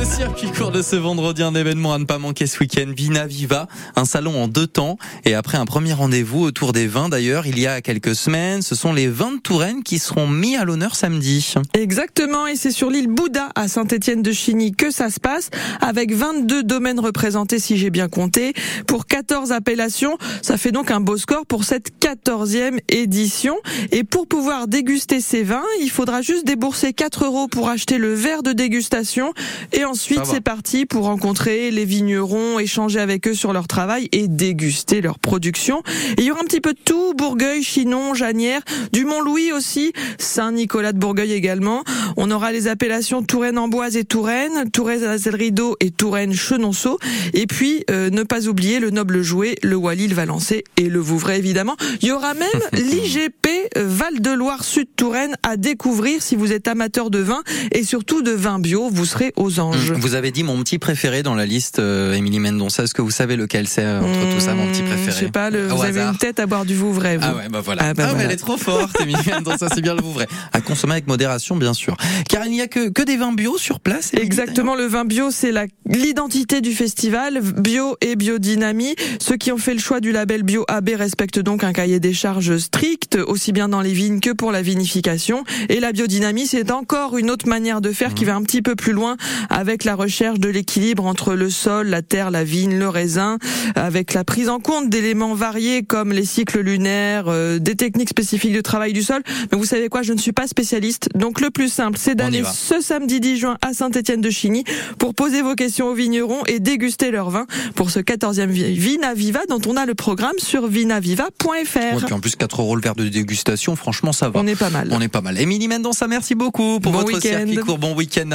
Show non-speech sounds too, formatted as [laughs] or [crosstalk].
Le circuit court de ce vendredi, un événement à ne pas manquer ce week-end. Vina Viva, un salon en deux temps. Et après un premier rendez-vous autour des vins d'ailleurs, il y a quelques semaines, ce sont les vins de Touraine qui seront mis à l'honneur samedi. Exactement, et c'est sur l'île Bouddha à Saint-Étienne de Chigny que ça se passe, avec 22 domaines représentés si j'ai bien compté, pour 14 appellations. Ça fait donc un beau score pour cette 14e édition. Et pour pouvoir déguster ces vins, il faudra juste débourser 4 euros pour acheter le verre de dégustation. Et ensuite, c'est parti pour rencontrer les vignerons, échanger avec eux sur leur travail et déguster leur production. Et il y aura un petit peu de tout, Bourgueil, Chinon, Janière, du Mont-Louis aussi, Saint-Nicolas de Bourgueil également. On aura les appellations Touraine-Amboise et Touraine, Touraine-Rideau et Touraine-Chenonceau. Et puis, euh, ne pas oublier le Noble Jouet, le Wally, le Valençay et le Vouvray évidemment. Il y aura même [laughs] l'IGP Val-de-Loire Sud-Touraine à découvrir si vous êtes amateur de vin et surtout de vin bio. Vous serez aux anges. Vous avez dit mon petit préféré dans la liste, euh, Émilie Mendonça. Est-ce que vous savez lequel c'est euh, entre tout ça, mon petit Hmm, préféré Je sais pas, le- vous avez une tête à boire du Vouvray. Vous. Ah ouais, bah voilà. Ah Ah, bah mais voilà. elle est trop forte, Émilie Mendonça, c'est bien le Vouvray. À consommer avec modération, bien sûr. Car il n'y a que, que des vins bio sur place. Émilie, Exactement, le vin bio, c'est l'identité du festival, bio et biodynamie. Ceux qui ont fait le choix du label bio AB respectent donc un cahier des charges strict, aussi bien dans les vignes que pour la vinification. Et la biodynamie, c'est encore une autre manière de faire qui va un petit peu plus loin avec la recherche de l'équilibre entre le sol, la terre, la vigne, le raisin, avec la prise en compte d'éléments variés comme les cycles lunaires, euh, des techniques spécifiques de travail du sol. Mais vous savez quoi, je ne suis pas spécialiste, donc le plus simple, c'est d'aller ce samedi 10 juin à Saint-Étienne de Chigny pour poser vos questions aux vignerons et déguster leur vin pour ce 14e vi- Vina Viva dont on a le programme sur vinaviva.fr. Ouais, puis en plus, 4 euros le verre de dégustation, franchement, ça va. On est pas mal. On est pas mal. Émilie Mendonça, merci beaucoup pour Bon votre circuit court. Bon week-end